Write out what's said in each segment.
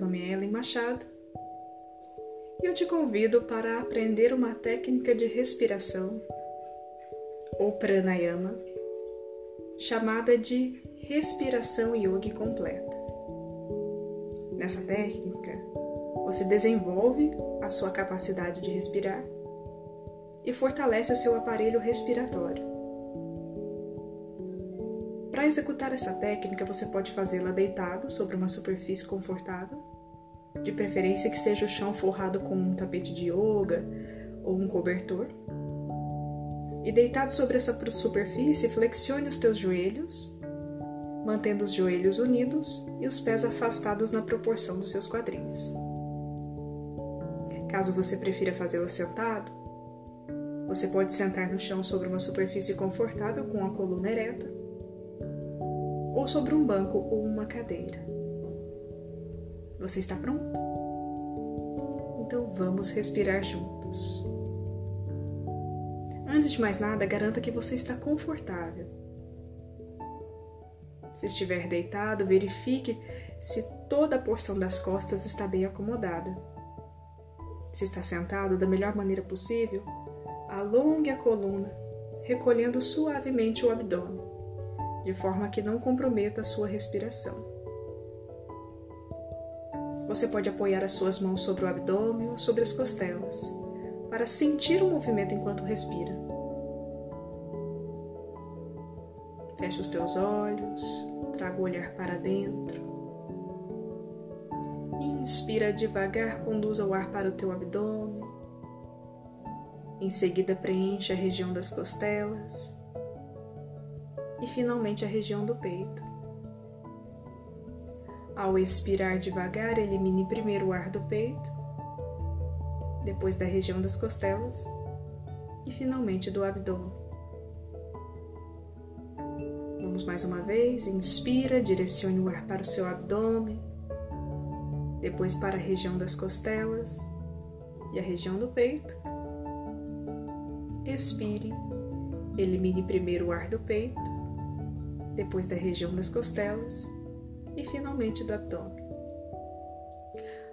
nome é Ellen Machado e eu te convido para aprender uma técnica de respiração ou pranayama chamada de respiração yogi completa. Nessa técnica, você desenvolve a sua capacidade de respirar e fortalece o seu aparelho respiratório. Para executar essa técnica, você pode fazê-la deitado sobre uma superfície confortável, de preferência que seja o chão forrado com um tapete de yoga ou um cobertor. E deitado sobre essa superfície, flexione os teus joelhos mantendo os joelhos unidos e os pés afastados na proporção dos seus quadris. Caso você prefira fazê-la sentado, você pode sentar no chão sobre uma superfície confortável com a coluna ereta, ou sobre um banco ou uma cadeira. Você está pronto? Então vamos respirar juntos. Antes de mais nada, garanta que você está confortável se estiver deitado, verifique se toda a porção das costas está bem acomodada. Se está sentado da melhor maneira possível, alongue a coluna, recolhendo suavemente o abdômen, de forma que não comprometa a sua respiração. Você pode apoiar as suas mãos sobre o abdômen ou sobre as costelas, para sentir o movimento enquanto respira. Feche os teus olhos, traga o olhar para dentro. Inspira devagar, conduza o ar para o teu abdômen. Em seguida, preencha a região das costelas finalmente a região do peito. Ao expirar devagar, elimine primeiro o ar do peito, depois da região das costelas e finalmente do abdômen. Vamos mais uma vez. Inspira, direcione o ar para o seu abdômen, depois para a região das costelas e a região do peito. Expire, elimine primeiro o ar do peito, depois da região das costelas e finalmente do abdômen.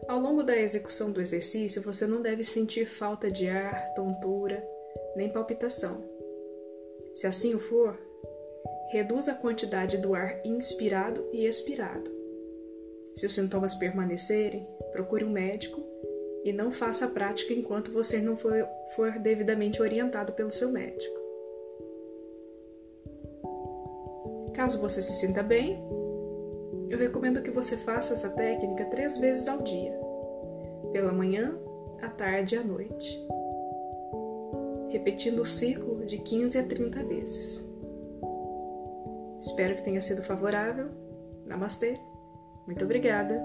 Ao longo da execução do exercício, você não deve sentir falta de ar, tontura, nem palpitação. Se assim o for, reduz a quantidade do ar inspirado e expirado. Se os sintomas permanecerem, procure um médico e não faça a prática enquanto você não for, for devidamente orientado pelo seu médico. Caso você se sinta bem, eu recomendo que você faça essa técnica três vezes ao dia, pela manhã, à tarde e à noite, repetindo o ciclo de 15 a 30 vezes. Espero que tenha sido favorável. Namastê. Muito obrigada.